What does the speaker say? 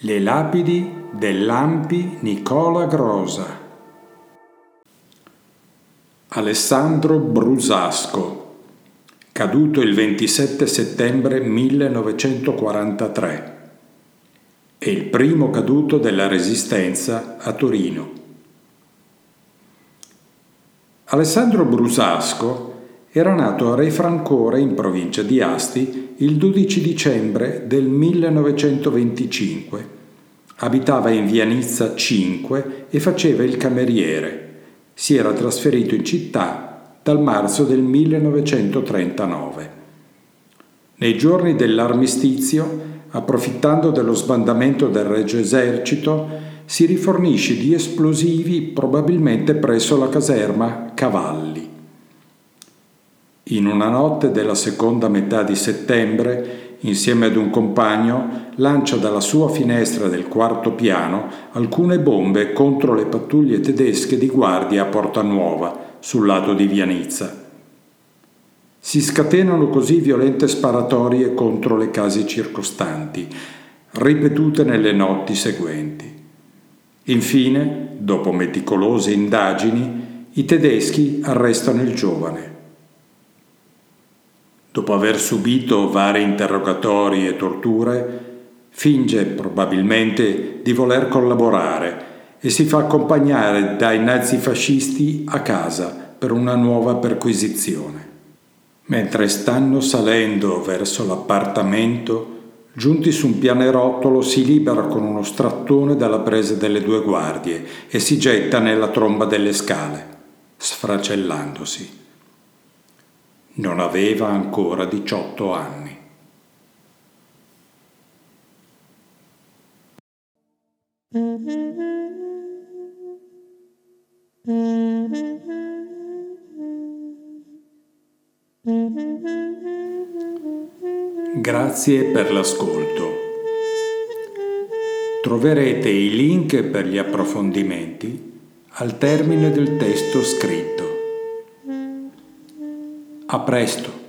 Le lapidi dell'Ampi Nicola Grosa. Alessandro Brusasco, caduto il 27 settembre 1943. È il primo caduto della Resistenza a Torino. Alessandro Brusasco era nato a Re Francore in provincia di Asti il 12 dicembre del 1925. Abitava in via Nizza 5 e faceva il cameriere. Si era trasferito in città dal marzo del 1939. Nei giorni dell'armistizio, approfittando dello sbandamento del Regio Esercito, si rifornisce di esplosivi probabilmente presso la caserma Cavalli. In una notte della seconda metà di settembre, insieme ad un compagno, lancia dalla sua finestra del quarto piano alcune bombe contro le pattuglie tedesche di guardia a Porta Nuova, sul lato di Vianizza. Si scatenano così violente sparatorie contro le case circostanti, ripetute nelle notti seguenti. Infine, dopo meticolose indagini, i tedeschi arrestano il giovane. Dopo aver subito vari interrogatori e torture, finge probabilmente di voler collaborare e si fa accompagnare dai nazifascisti a casa per una nuova perquisizione. Mentre stanno salendo verso l'appartamento, giunti su un pianerottolo si libera con uno strattone dalla presa delle due guardie e si getta nella tromba delle scale, sfracellandosi. Non aveva ancora 18 anni. Grazie per l'ascolto. Troverete i link per gli approfondimenti al termine del testo scritto. A presto!